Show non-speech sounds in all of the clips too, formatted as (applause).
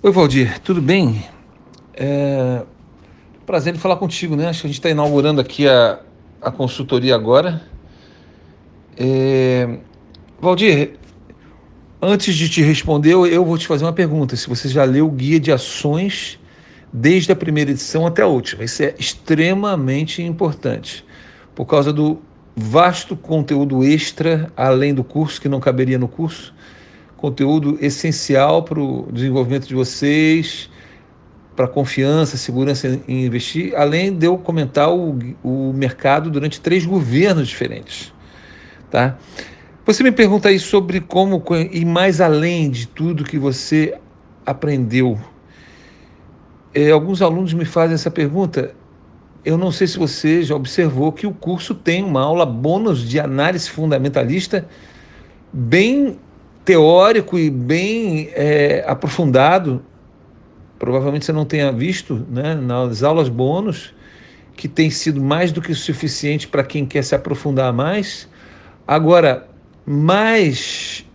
Oi, Valdir, tudo bem? É... Prazer em falar contigo, né? Acho que a gente está inaugurando aqui a, a consultoria agora. É... Valdir, antes de te responder, eu vou te fazer uma pergunta. Se você já leu o guia de ações desde a primeira edição até a última, isso é extremamente importante, por causa do vasto conteúdo extra, além do curso, que não caberia no curso conteúdo essencial para o desenvolvimento de vocês, para confiança, segurança em investir, além de eu comentar o, o mercado durante três governos diferentes. Tá? Você me pergunta aí sobre como ir mais além de tudo que você aprendeu. É, alguns alunos me fazem essa pergunta. Eu não sei se você já observou que o curso tem uma aula bônus de análise fundamentalista bem teórico e bem é, aprofundado, provavelmente você não tenha visto né, nas aulas bônus, que tem sido mais do que suficiente para quem quer se aprofundar mais. Agora, mais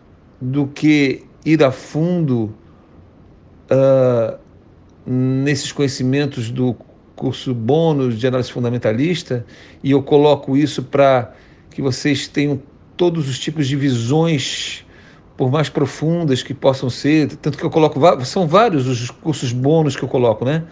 do que ir a fundo uh, nesses conhecimentos do curso bônus de análise fundamentalista, e eu coloco isso para que vocês tenham todos os tipos de visões por mais profundas que possam ser, tanto que eu coloco, são vários os cursos bônus que eu coloco, né?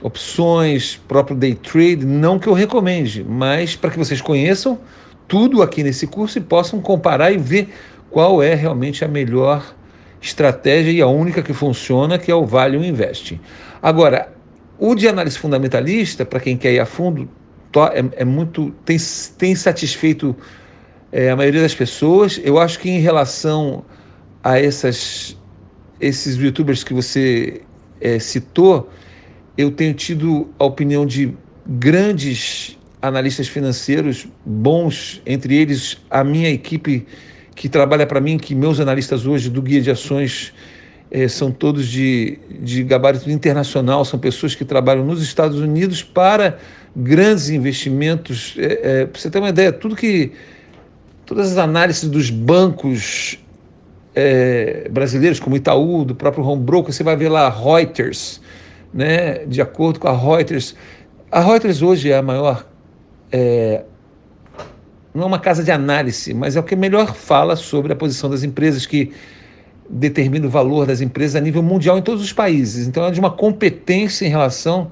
Opções, próprio day trade, não que eu recomende, mas para que vocês conheçam tudo aqui nesse curso e possam comparar e ver qual é realmente a melhor estratégia e a única que funciona, que é o Value Invest. Agora, o de análise fundamentalista, para quem quer ir a fundo, é, é muito tem, tem satisfeito é, a maioria das pessoas. Eu acho que em relação a essas, esses youtubers que você é, citou, eu tenho tido a opinião de grandes analistas financeiros bons, entre eles a minha equipe que trabalha para mim, que meus analistas hoje do Guia de Ações é, são todos de, de gabarito internacional, são pessoas que trabalham nos Estados Unidos para grandes investimentos. É, é, para você ter uma ideia, tudo que todas as análises dos bancos é, brasileiros, como Itaú, do próprio Home Broker, você vai ver lá Reuters, né? de acordo com a Reuters. A Reuters hoje é a maior. É, não é uma casa de análise, mas é o que melhor fala sobre a posição das empresas, que determina o valor das empresas a nível mundial em todos os países. Então é de uma competência em relação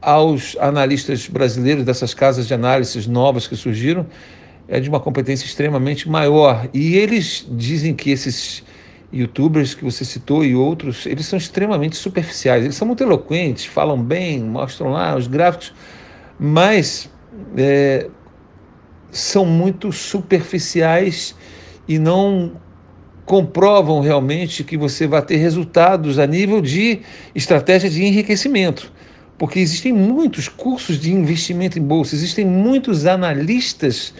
aos analistas brasileiros dessas casas de análise novas que surgiram é de uma competência extremamente maior. E eles dizem que esses youtubers que você citou e outros, eles são extremamente superficiais. Eles são muito eloquentes, falam bem, mostram lá os gráficos, mas é, são muito superficiais e não comprovam realmente que você vai ter resultados a nível de estratégia de enriquecimento. Porque existem muitos cursos de investimento em bolsa, existem muitos analistas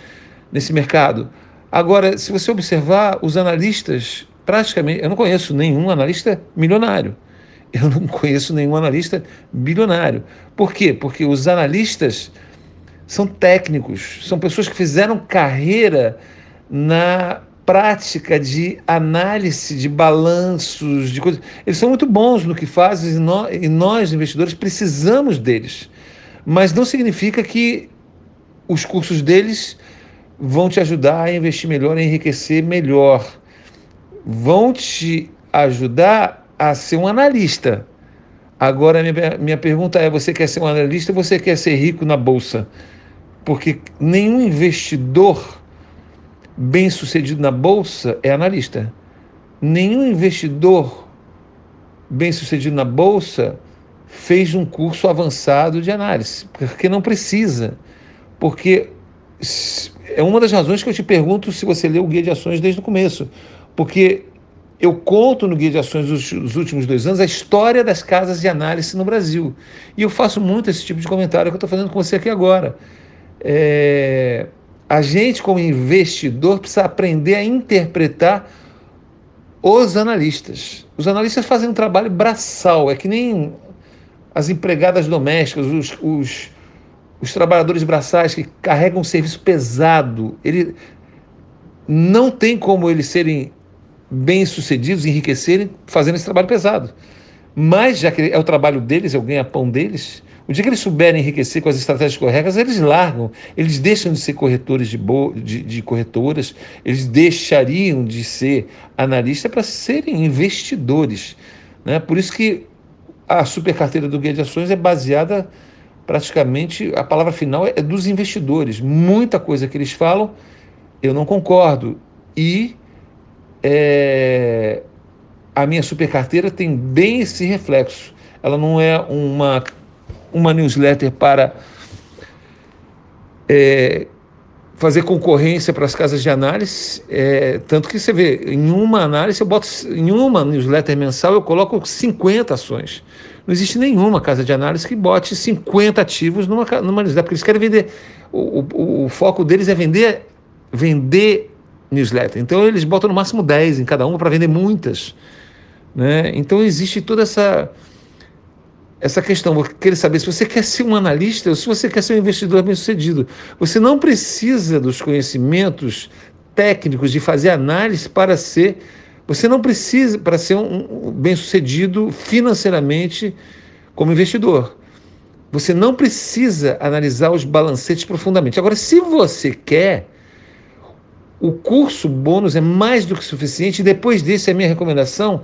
nesse mercado. Agora, se você observar, os analistas, praticamente, eu não conheço nenhum analista milionário. Eu não (laughs) conheço nenhum analista bilionário. Por quê? Porque os analistas são técnicos, são pessoas que fizeram carreira na prática de análise de balanços, de coisas. Eles são muito bons no que fazem e nós, e nós, investidores, precisamos deles. Mas não significa que os cursos deles vão te ajudar a investir melhor, a enriquecer melhor. Vão te ajudar a ser um analista. Agora, minha, minha pergunta é: você quer ser um analista ou você quer ser rico na bolsa? Porque nenhum investidor bem sucedido na bolsa é analista. Nenhum investidor bem sucedido na bolsa fez um curso avançado de análise, porque não precisa. Porque é uma das razões que eu te pergunto se você leu o Guia de Ações desde o começo. Porque eu conto no Guia de Ações dos últimos dois anos a história das casas de análise no Brasil. E eu faço muito esse tipo de comentário que eu estou fazendo com você aqui agora. É... A gente, como investidor, precisa aprender a interpretar os analistas. Os analistas fazem um trabalho braçal, é que nem as empregadas domésticas, os, os os trabalhadores braçais que carregam um serviço pesado, ele não tem como eles serem bem-sucedidos, enriquecerem fazendo esse trabalho pesado. Mas, já que é o trabalho deles, é o ganha-pão deles, o dia que eles souberem enriquecer com as estratégias corretas, eles largam, eles deixam de ser corretores de, de, de corretoras, eles deixariam de ser analistas para serem investidores. Né? Por isso que a super carteira do Guia de Ações é baseada praticamente, a palavra final é dos investidores. Muita coisa que eles falam, eu não concordo. E é, a minha super carteira tem bem esse reflexo. Ela não é uma, uma newsletter para é, fazer concorrência para as casas de análise, é, tanto que você vê, em uma análise eu boto, em uma newsletter mensal eu coloco 50 ações. Não existe nenhuma casa de análise que bote 50 ativos numa, numa newsletter, porque eles querem vender, o, o, o foco deles é vender, vender newsletter. Então eles botam no máximo 10 em cada uma para vender muitas. Né? Então existe toda essa essa questão, eu queria saber se você quer ser um analista ou se você quer ser um investidor bem-sucedido. Você não precisa dos conhecimentos técnicos de fazer análise para ser você não precisa para ser um, um bem-sucedido financeiramente como investidor. Você não precisa analisar os balancetes profundamente. Agora, se você quer, o curso bônus é mais do que suficiente. Depois desse, a minha recomendação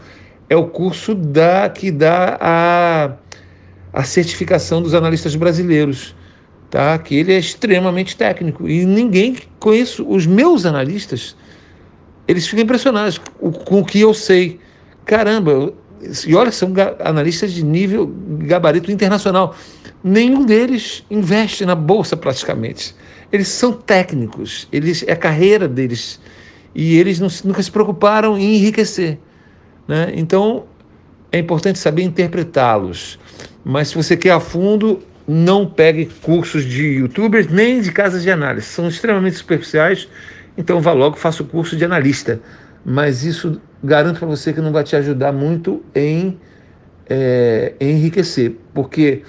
é o curso da, que dá a, a certificação dos analistas brasileiros, tá? que ele é extremamente técnico. E ninguém conheço, os meus analistas, eles ficam impressionados com, o que eu sei. Caramba, e olha, são analistas de nível gabarito internacional. Nenhum deles investe na bolsa praticamente. Eles são técnicos, eles é a carreira deles e eles não, nunca se preocuparam em enriquecer. Né? Então é importante saber interpretá-los. Mas se você quer a fundo, não pegue cursos de youtubers nem de casas de análise. São extremamente superficiais, então vá logo, faça o curso de analista. Mas isso garanto para você que não vai te ajudar muito em, é, enriquecer, porque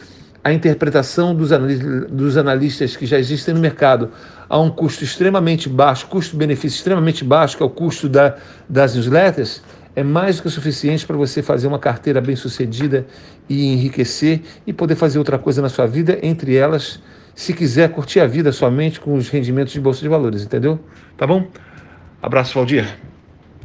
a interpretação dos, analistas, dos analistas que já existem no mercado a um custo extremamente baixo, custo-benefício extremamente baixo, que é o custo da, das newsletters, é mais do que suficiente para você fazer uma carteira bem sucedida e enriquecer e poder fazer outra coisa na sua vida, entre elas, se quiser curtir a vida somente com os rendimentos de bolsa de valores, entendeu? Tá bom? Abraço, Valdir.